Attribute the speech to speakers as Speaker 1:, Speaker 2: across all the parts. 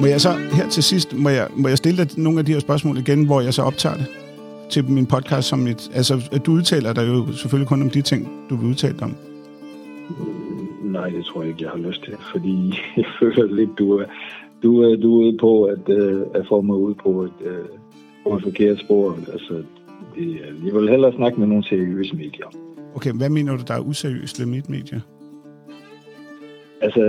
Speaker 1: Må jeg så her til sidst, må jeg, må jeg stille dig nogle af de her spørgsmål igen, hvor jeg så optager det til min podcast som et... Altså, at du udtaler dig jo selvfølgelig kun om de ting, du vil udtale dig om.
Speaker 2: Nej, det tror jeg ikke, jeg har lyst til, fordi jeg føler lidt, du er, du er, du er ude på at, uh, at få mig ud på et, uh, på et forkert spor. Altså, det, jeg vil hellere snakke med nogle seriøse medier.
Speaker 1: Okay, hvad mener du, der er useriøst ved mit medie?
Speaker 2: Altså,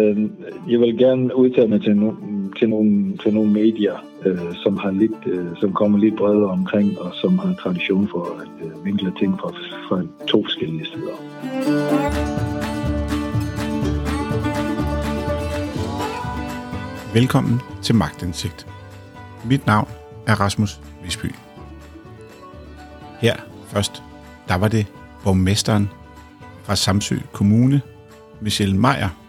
Speaker 2: jeg vil gerne udtale mig til, no, til, nogle, til nogle medier, øh, som, har lidt, øh, som kommer lidt bredere omkring, og som har tradition for at øh, vinkle ting fra, fra to forskellige steder.
Speaker 1: Velkommen til Magtindsigt. Mit navn er Rasmus Visby. Her først, der var det borgmesteren fra Samsø Kommune, Michelle Meier,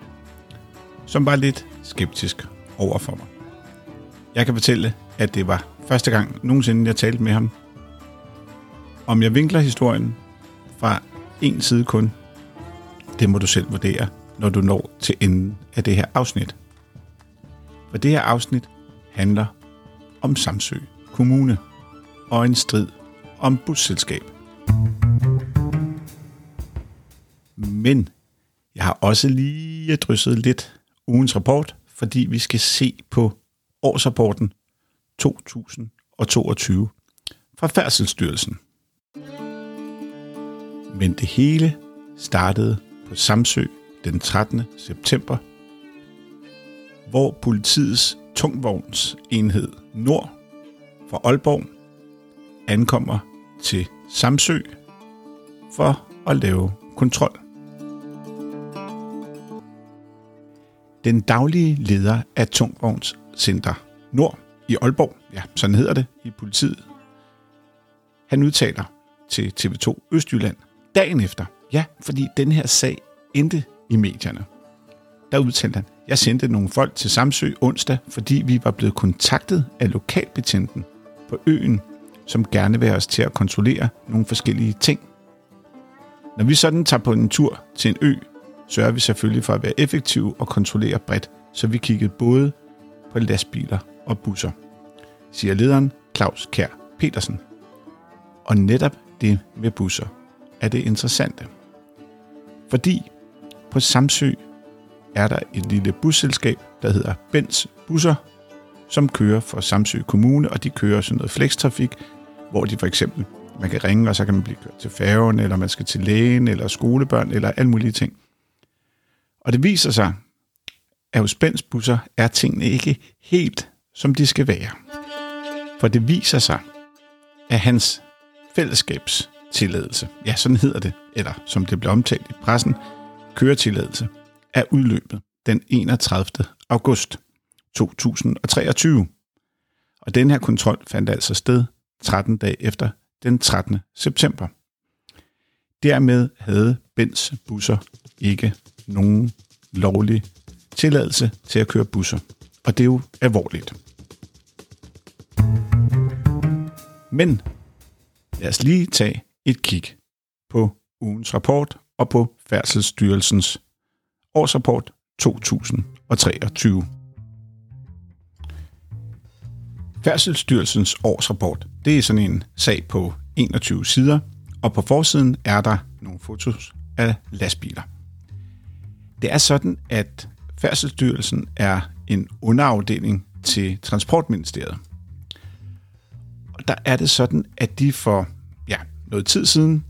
Speaker 1: som var lidt skeptisk over for mig. Jeg kan fortælle, at det var første gang nogensinde, jeg talte med ham. Om jeg vinkler historien fra en side kun, det må du selv vurdere, når du når til enden af det her afsnit. For det her afsnit handler om Samsø Kommune og en strid om busselskab. Men jeg har også lige drysset lidt ugens rapport, fordi vi skal se på årsrapporten 2022 fra Færdselsstyrelsen. Men det hele startede på Samsø den 13. september, hvor politiets tungvognsenhed Nord for Aalborg ankommer til Samsø for at lave kontrol. Den daglige leder af Tungvognscenter Nord i Aalborg, ja, sådan hedder det i politiet, han udtaler til TV2 Østjylland dagen efter, ja, fordi den her sag endte i medierne. Der udtalte han, jeg sendte nogle folk til Samsø onsdag, fordi vi var blevet kontaktet af lokalbetjenten på øen, som gerne vil have os til at kontrollere nogle forskellige ting. Når vi sådan tager på en tur til en ø, sørger vi selvfølgelig for at være effektive og kontrollere bredt, så vi kiggede både på lastbiler og busser, siger lederen Claus Kær Petersen. Og netop det med busser er det interessante. Fordi på Samsø er der et lille busselskab, der hedder Bens Busser, som kører for Samsø Kommune, og de kører sådan noget flekstrafik, hvor de for eksempel, man kan ringe, og så kan man blive kørt til færgen, eller man skal til lægen, eller skolebørn, eller alle mulige ting. Og det viser sig, at hos Bens Busser er tingene ikke helt, som de skal være. For det viser sig, at hans fællesskabstilladelse, ja, sådan hedder det, eller som det blev omtalt i pressen, køretilladelse, er udløbet den 31. august 2023. Og den her kontrol fandt altså sted 13 dage efter den 13. september. Dermed havde Bens busser ikke nogen lovlig tilladelse til at køre busser. Og det er jo alvorligt. Men lad os lige tage et kig på ugens rapport og på Færdselsstyrelsens årsrapport 2023. Færdselsstyrelsens årsrapport, det er sådan en sag på 21 sider, og på forsiden er der nogle fotos af lastbiler. Det er sådan, at Færdselsstyrelsen er en underafdeling til Transportministeriet. Og der er det sådan, at de for ja, noget tid siden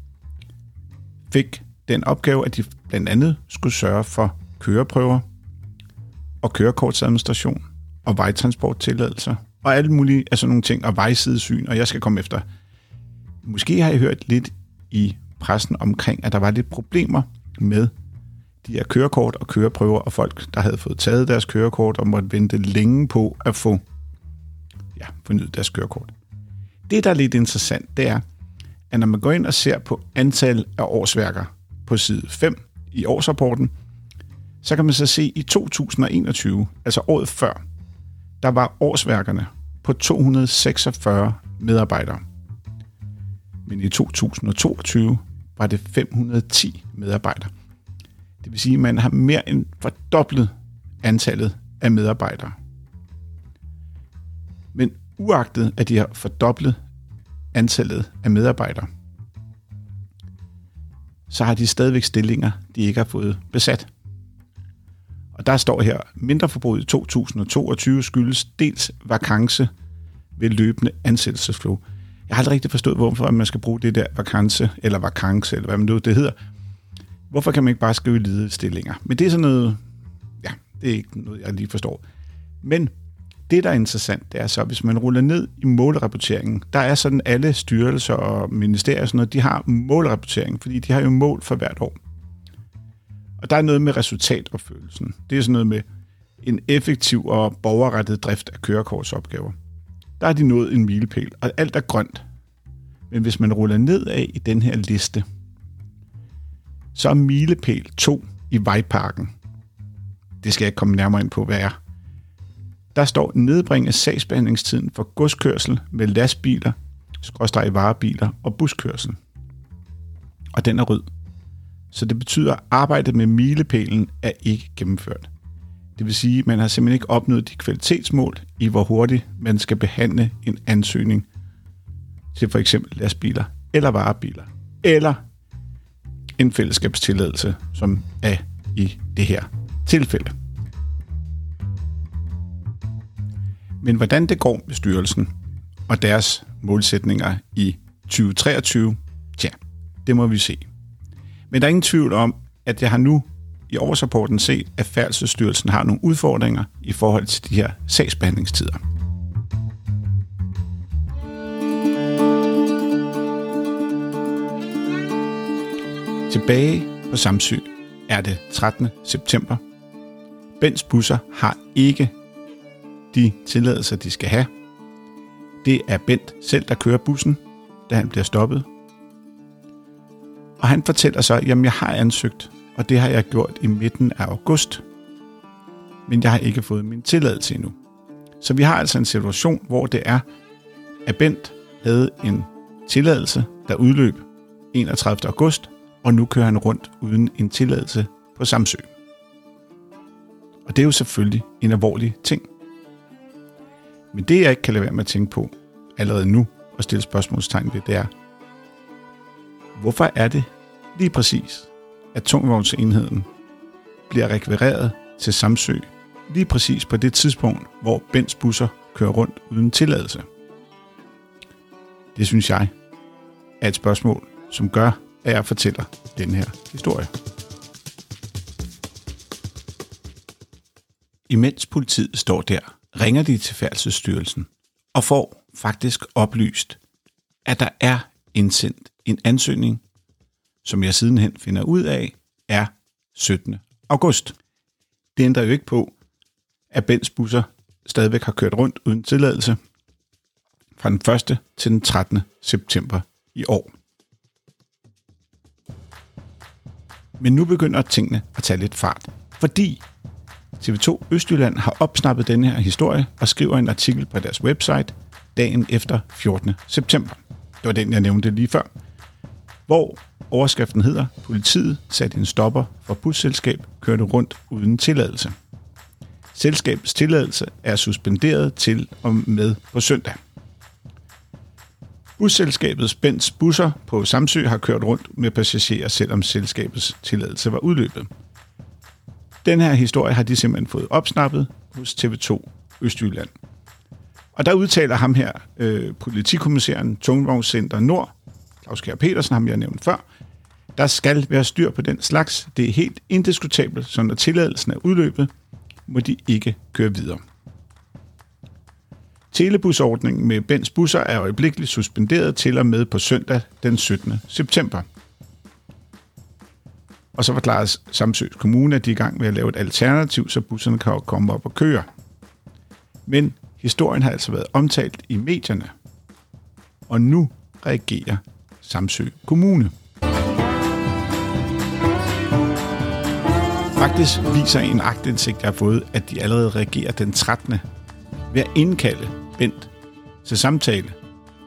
Speaker 1: fik den opgave, at de blandt andet skulle sørge for køreprøver og kørekortsadministration og vejtransporttilladelser og alle mulige af sådan nogle ting, og vejsidesyn, og jeg skal komme efter. Måske har jeg hørt lidt i pressen omkring, at der var lidt problemer med de her kørekort og køreprøver, og folk, der havde fået taget deres kørekort og måtte vente længe på at få ja, fornyet deres kørekort. Det, der er lidt interessant, det er, at når man går ind og ser på antal af årsværker på side 5 i årsrapporten, så kan man så se, at i 2021, altså året før, der var årsværkerne på 246 medarbejdere. Men i 2022 var det 510 medarbejdere. Det vil sige, at man har mere end fordoblet antallet af medarbejdere. Men uagtet at de har fordoblet antallet af medarbejdere, så har de stadigvæk stillinger, de ikke har fået besat. Og der står her, mindre forbrug i 2022 skyldes dels vakance ved løbende ansættelsesflow. Jeg har aldrig rigtig forstået, hvorfor man skal bruge det der vakance, eller vakance, eller hvad man nu det hedder. Hvorfor kan man ikke bare skrive ledige stillinger? Men det er sådan noget, ja, det er ikke noget, jeg lige forstår. Men det, der er interessant, det er så, hvis man ruller ned i målrapporteringen, der er sådan alle styrelser og ministerier og sådan noget, de har målrapportering, fordi de har jo mål for hvert år. Og der er noget med resultatopfølelsen. Det er sådan noget med en effektiv og borgerrettet drift af kørekortsopgaver. Der er de nået en milepæl, og alt er grønt. Men hvis man ruller ned af i den her liste, så er milepæl 2 i vejparken. Det skal jeg ikke komme nærmere ind på, hvad er. Der står nedbringe sagsbehandlingstiden for godskørsel med lastbiler, skråstrej varebiler og buskørsel. Og den er rød. Så det betyder, at arbejdet med milepælen er ikke gennemført. Det vil sige, at man har simpelthen ikke opnået de kvalitetsmål i, hvor hurtigt man skal behandle en ansøgning til for eksempel lastbiler eller varebiler, eller en fællesskabstilladelse, som er i det her tilfælde. Men hvordan det går med styrelsen og deres målsætninger i 2023, tja, det må vi se. Men der er ingen tvivl om, at jeg har nu i årsrapporten set, at Færdselsstyrelsen har nogle udfordringer i forhold til de her sagsbehandlingstider. Tilbage på Samsø er det 13. september. Bens busser har ikke de tilladelser, de skal have. Det er Bent selv, der kører bussen, da han bliver stoppet. Og han fortæller så, at jeg har ansøgt, og det har jeg gjort i midten af august. Men jeg har ikke fået min tilladelse endnu. Så vi har altså en situation, hvor det er, at Bent havde en tilladelse, der udløb 31. august, og nu kører han rundt uden en tilladelse på Samsø. Og det er jo selvfølgelig en alvorlig ting. Men det, jeg ikke kan lade være med at tænke på allerede nu og stille spørgsmålstegn ved, det er, hvorfor er det lige præcis, at tungvognsenheden bliver rekvireret til Samsø lige præcis på det tidspunkt, hvor Bens busser kører rundt uden tilladelse? Det synes jeg er et spørgsmål, som gør, at jeg fortæller den her historie. Imens politiet står der, ringer de til Færdselsstyrelsen og får faktisk oplyst, at der er indsendt en ansøgning, som jeg sidenhen finder ud af, er 17. august. Det ændrer jo ikke på, at Bens busser stadigvæk har kørt rundt uden tilladelse fra den 1. til den 13. september i år. Men nu begynder tingene at tage lidt fart, fordi TV2 Østjylland har opsnappet denne her historie og skriver en artikel på deres website dagen efter 14. september. Det var den, jeg nævnte lige før. Hvor overskriften hedder, politiet satte en stopper for busselskab kørte rundt uden tilladelse. Selskabets tilladelse er suspenderet til og med på søndag. Busselskabet Spænds busser på Samsø har kørt rundt med passagerer, selvom selskabets tilladelse var udløbet. Den her historie har de simpelthen fået opsnappet hos TV2 Østjylland. Og der udtaler ham her, øh, politikommissæren Tungvognscenter Nord, Claus Kjær Petersen, ham jeg nævnt før, der skal være styr på den slags. Det er helt indiskutabelt, så når tilladelsen er udløbet, må de ikke køre videre. Telebusordningen med Bens busser er øjeblikkeligt suspenderet til og med på søndag den 17. september. Og så forklares Samsø Kommune, at de er i gang med at lave et alternativ, så busserne kan komme op og køre. Men historien har altså været omtalt i medierne. Og nu reagerer Samsø Kommune. Faktisk viser en agtindsigt, jeg har fået, at de allerede reagerer den 13. ved at indkalde Bent til samtale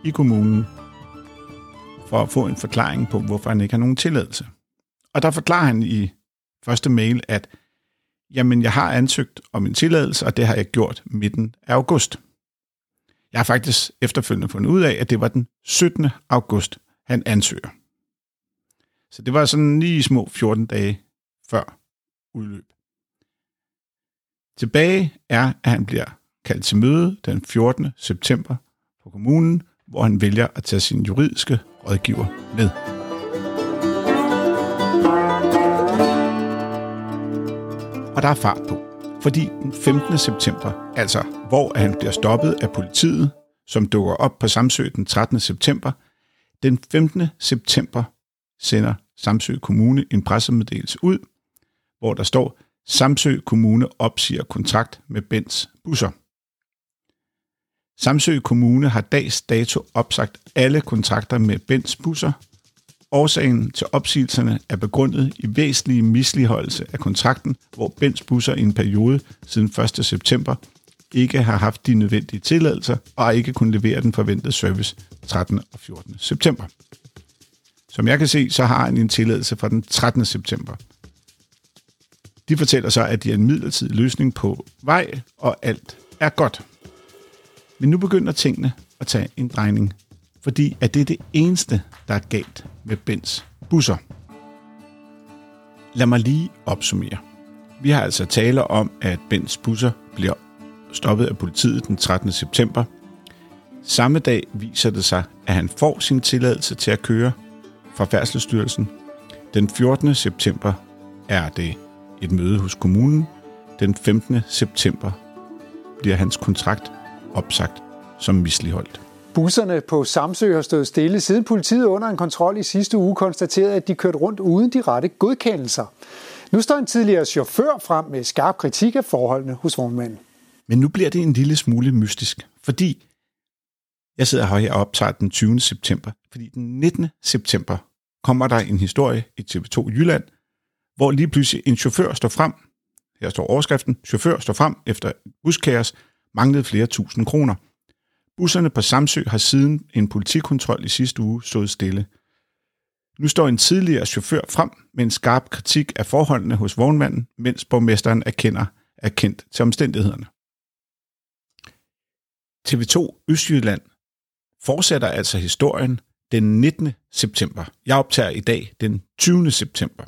Speaker 1: i kommunen for at få en forklaring på, hvorfor han ikke har nogen tilladelse. Og der forklarer han i første mail, at jamen, jeg har ansøgt om en tilladelse, og det har jeg gjort midten af august. Jeg har faktisk efterfølgende fundet ud af, at det var den 17. august, han ansøger. Så det var sådan lige små 14 dage før udløb. Tilbage er, at han bliver kaldt til møde den 14. september på kommunen, hvor han vælger at tage sin juridiske rådgiver med. Og der er fart på, fordi den 15. september, altså hvor han bliver stoppet af politiet, som dukker op på Samsø den 13. september, den 15. september sender Samsø Kommune en pressemeddelelse ud, hvor der står, Samsø Kommune opsiger kontrakt med Bens Busser. Samsø Kommune har dags dato opsagt alle kontrakter med Bens Busser. Årsagen til opsigelserne er begrundet i væsentlig misligeholdelse af kontrakten, hvor Bens Busser i en periode siden 1. september ikke har haft de nødvendige tilladelser og ikke kunne levere den forventede service 13. og 14. september. Som jeg kan se, så har han en tilladelse fra den 13. september. De fortæller så, at de er en midlertidig løsning på vej, og alt er godt. Men nu begynder tingene at tage en drejning, fordi at det er det eneste, der er galt med Bens busser. Lad mig lige opsummere. Vi har altså tale om, at Bens busser bliver stoppet af politiet den 13. september. Samme dag viser det sig, at han får sin tilladelse til at køre fra Færdselsstyrelsen. Den 14. september er det et møde hos kommunen. Den 15. september bliver hans kontrakt opsagt som misligeholdt.
Speaker 3: Busserne på Samsø har stået stille, siden politiet under en kontrol i sidste uge konstaterede, at de kørte rundt uden de rette godkendelser. Nu står en tidligere chauffør frem med skarp kritik af forholdene hos vognmanden.
Speaker 1: Men nu bliver det en lille smule mystisk, fordi jeg sidder her og optager den 20. september, fordi den 19. september kommer der en historie i TV2 Jylland, hvor lige pludselig en chauffør står frem, her står overskriften, chauffør står frem efter buskaos, manglede flere tusind kroner. Busserne på Samsø har siden en politikontrol i sidste uge stået stille. Nu står en tidligere chauffør frem med en skarp kritik af forholdene hos vognmanden, mens borgmesteren erkender er kendt til omstændighederne. TV2 Østjylland fortsætter altså historien den 19. september. Jeg optager i dag den 20. september.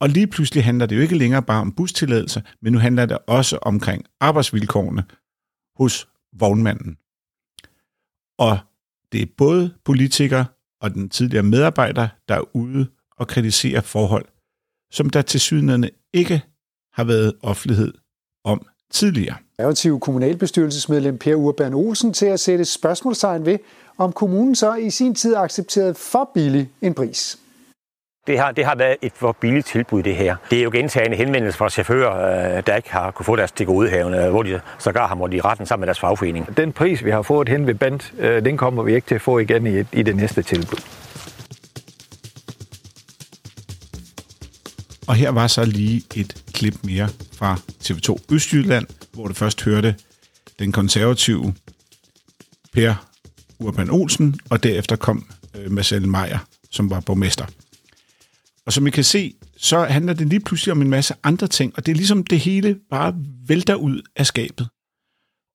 Speaker 1: Og lige pludselig handler det jo ikke længere bare om bustilladelser, men nu handler det også omkring arbejdsvilkårene hos vognmanden. Og det er både politikere og den tidligere medarbejder, der er ude og kritiserer forhold, som der til sydnerne ikke har været offentlighed om tidligere.
Speaker 3: Konservativ kommunalbestyrelsesmedlem Per Urban Olsen til at sætte spørgsmålstegn ved, om kommunen så i sin tid accepterede for billig en pris.
Speaker 4: Det har, det har været et for billigt tilbud, det her. Det er jo gentagende henvendelser fra chauffører, øh, der ikke har kunne få deres tilgodehavende, hvor de sågar har måttet i retten sammen med deres fagforening.
Speaker 5: Den pris, vi har fået hen ved Band, øh, den kommer vi ikke til at få igen i, i det næste tilbud.
Speaker 1: Og her var så lige et klip mere fra TV2 Østjylland, hvor det først hørte den konservative Per Urban Olsen, og derefter kom øh, Marcel Meyer, som var borgmester. Og som I kan se, så handler det lige pludselig om en masse andre ting, og det er ligesom det hele bare vælter ud af skabet.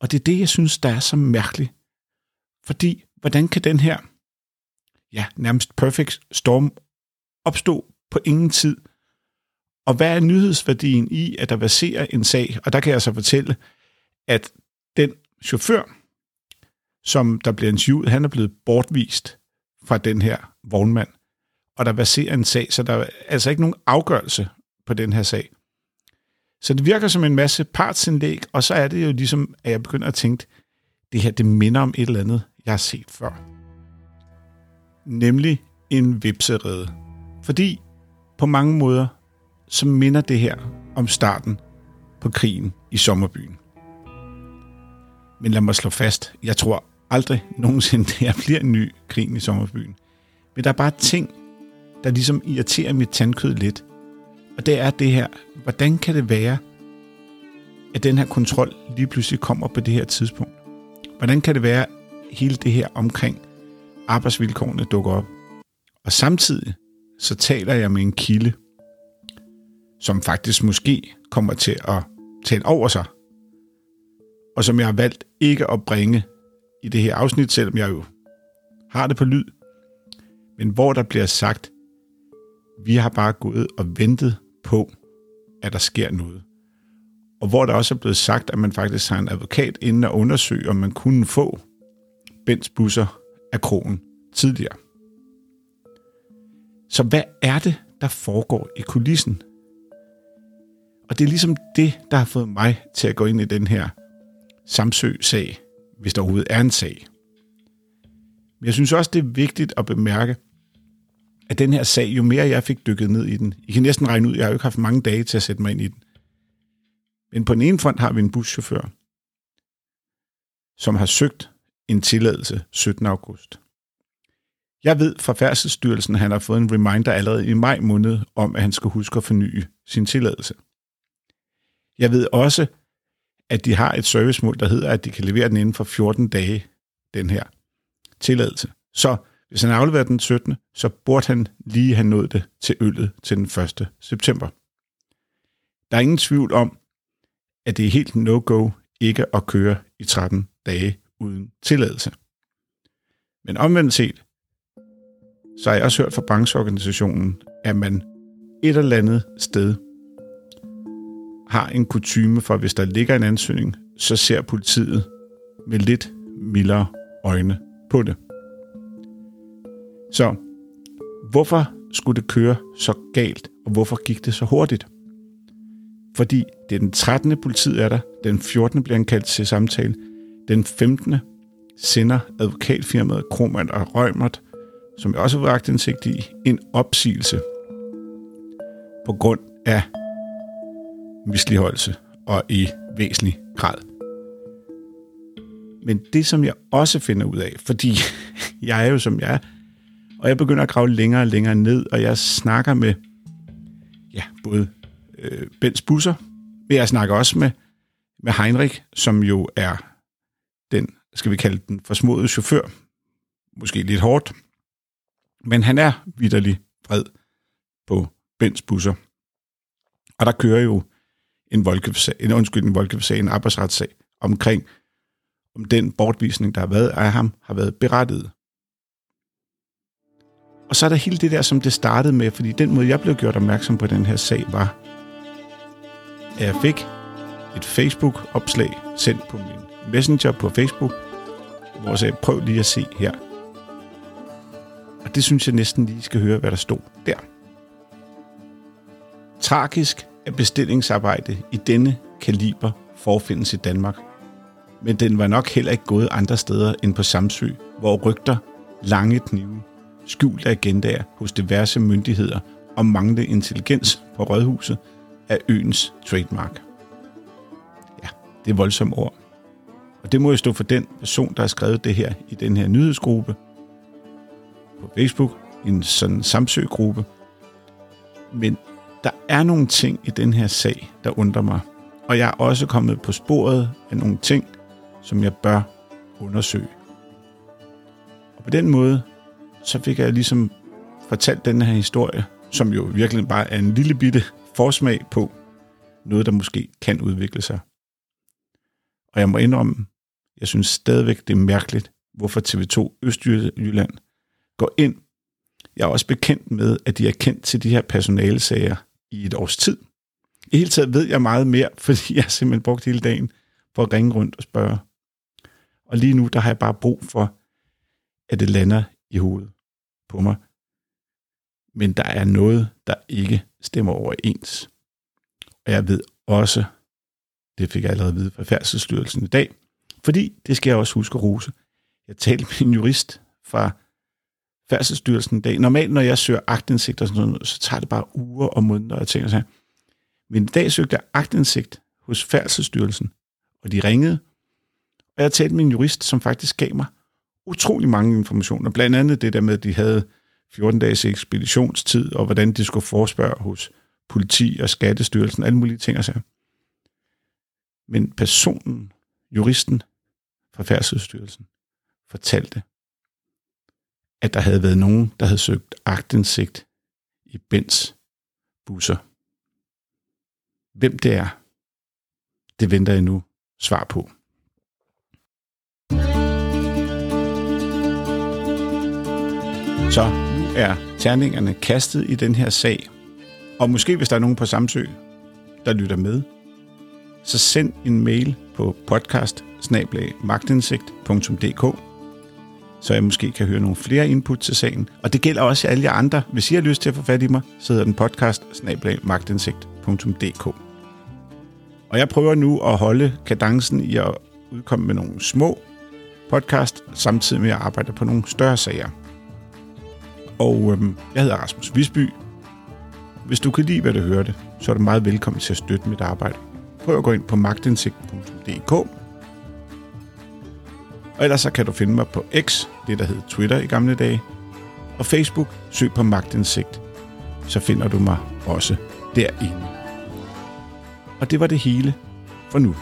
Speaker 1: Og det er det, jeg synes, der er så mærkeligt. Fordi, hvordan kan den her, ja, nærmest perfect storm opstå på ingen tid? Og hvad er nyhedsværdien i, at der baserer en sag? Og der kan jeg så fortælle, at den chauffør, som der bliver interviewet, han er blevet bortvist fra den her vognmand og der baserer en sag, så der er altså ikke nogen afgørelse på den her sag. Så det virker som en masse partsindlæg, og så er det jo ligesom, at jeg begynder at tænke, det her, det minder om et eller andet, jeg har set før. Nemlig en vipserede. Fordi på mange måder, så minder det her om starten på krigen i sommerbyen. Men lad mig slå fast, jeg tror aldrig nogensinde, det her bliver en ny krig i sommerbyen. Men der er bare ting, der ligesom irriterer mit tandkød lidt. Og det er det her, hvordan kan det være, at den her kontrol lige pludselig kommer på det her tidspunkt? Hvordan kan det være, at hele det her omkring arbejdsvilkårene dukker op? Og samtidig så taler jeg med en kilde, som faktisk måske kommer til at tale over sig, og som jeg har valgt ikke at bringe i det her afsnit, selvom jeg jo har det på lyd, men hvor der bliver sagt, vi har bare gået og ventet på, at der sker noget. Og hvor der også er blevet sagt, at man faktisk har en advokat inden at undersøge, om man kunne få Bens busser af krogen tidligere. Så hvad er det, der foregår i kulissen? Og det er ligesom det, der har fået mig til at gå ind i den her Samsø-sag, hvis der overhovedet er en sag. Men jeg synes også, det er vigtigt at bemærke, at den her sag, jo mere jeg fik dykket ned i den, I kan næsten regne ud, jeg har jo ikke haft mange dage til at sætte mig ind i den. Men på den ene front har vi en buschauffør, som har søgt en tilladelse 17. august. Jeg ved fra Færdselsstyrelsen, at han har fået en reminder allerede i maj måned om, at han skal huske at forny sin tilladelse. Jeg ved også, at de har et servicemål, der hedder, at de kan levere den inden for 14 dage, den her tilladelse. Så hvis han afleverede den 17., så burde han lige have nået det til øllet til den 1. september. Der er ingen tvivl om, at det er helt no-go ikke at køre i 13 dage uden tilladelse. Men omvendt set, så har jeg også hørt fra brancheorganisationen, at man et eller andet sted har en kutyme for, hvis der ligger en ansøgning, så ser politiet med lidt mildere øjne på det. Så hvorfor skulle det køre så galt, og hvorfor gik det så hurtigt? Fordi det er den 13. politiet er der, den 14. bliver han kaldt til samtale, den 15. sender advokatfirmaet Kromand og Rømert, som jeg også har været indsigt i, en opsigelse på grund af misligeholdelse og i væsentlig grad. Men det, som jeg også finder ud af, fordi jeg er jo som jeg er, og jeg begynder at grave længere og længere ned, og jeg snakker med ja, både øh, Bens Busser, men jeg snakker også med, med Heinrich, som jo er den, skal vi kalde den, forsmodede chauffør. Måske lidt hårdt, men han er vidderlig vred på Bens Busser. Og der kører jo en, voldgiftsag, en, undskyld, en voldgiftsag, en arbejdsretssag omkring, om den bortvisning, der har været af ham, har været berettiget. Og så er der hele det der, som det startede med, fordi den måde, jeg blev gjort opmærksom på den her sag, var, at jeg fik et Facebook-opslag sendt på min messenger på Facebook, hvor jeg sagde, prøv lige at se her. Og det synes jeg næsten lige skal høre, hvad der stod der. Tragisk at bestillingsarbejde i denne kaliber forfindes i Danmark. Men den var nok heller ikke gået andre steder end på Samsø, hvor rygter, lange knive, skjulte agendaer hos diverse myndigheder og manglende intelligens på rådhuset er øens trademark. Ja, det er voldsomme ord. Og det må jo stå for den person, der har skrevet det her i den her nyhedsgruppe på Facebook, en sådan Samsø-gruppe. Men der er nogle ting i den her sag, der undrer mig. Og jeg er også kommet på sporet af nogle ting, som jeg bør undersøge. Og på den måde, så fik jeg ligesom fortalt den her historie, som jo virkelig bare er en lille bitte forsmag på noget, der måske kan udvikle sig. Og jeg må indrømme, jeg synes stadigvæk, det er mærkeligt, hvorfor TV2 Østjylland går ind. Jeg er også bekendt med, at de er kendt til de her personalesager i et års tid. I hele taget ved jeg meget mere, fordi jeg har simpelthen brugt hele dagen for at ringe rundt og spørge. Og lige nu, der har jeg bare brug for, at det lander i hovedet på mig. Men der er noget, der ikke stemmer overens. Og jeg ved også, det fik jeg allerede at vide fra Færdselsstyrelsen i dag, fordi det skal jeg også huske at rose. Jeg talte med en jurist fra Færdselsstyrelsen i dag. Normalt, når jeg søger agtindsigt og sådan noget, så tager det bare uger og måneder og ting og så. Men i dag søgte jeg agtindsigt hos Færdselsstyrelsen, og de ringede, og jeg talte med en jurist, som faktisk gav mig utrolig mange informationer. Blandt andet det der med, at de havde 14 dages ekspeditionstid, og hvordan de skulle forspørge hos politi og skattestyrelsen, alle mulige ting og så. Men personen, juristen fra Færdselsstyrelsen, fortalte, at der havde været nogen, der havde søgt agtindsigt i Bens busser. Hvem det er, det venter jeg nu svar på. Så nu er terningerne kastet i den her sag. Og måske hvis der er nogen på Samsø, der lytter med, så send en mail på podcast så jeg måske kan høre nogle flere input til sagen. Og det gælder også alle jer andre. Hvis I har lyst til at få fat i mig, så hedder den podcast Og jeg prøver nu at holde kadencen i at udkomme med nogle små podcast, samtidig med at jeg arbejder på nogle større sager. Og øhm, jeg hedder Rasmus Visby. Hvis du kan lide, hvad du hørte, så er du meget velkommen til at støtte mit arbejde. Prøv at gå ind på magtindsigt.dk. Og ellers så kan du finde mig på X, det der hed Twitter i gamle dage, og Facebook, søg på magtindsigt. Så finder du mig også derinde. Og det var det hele for nu.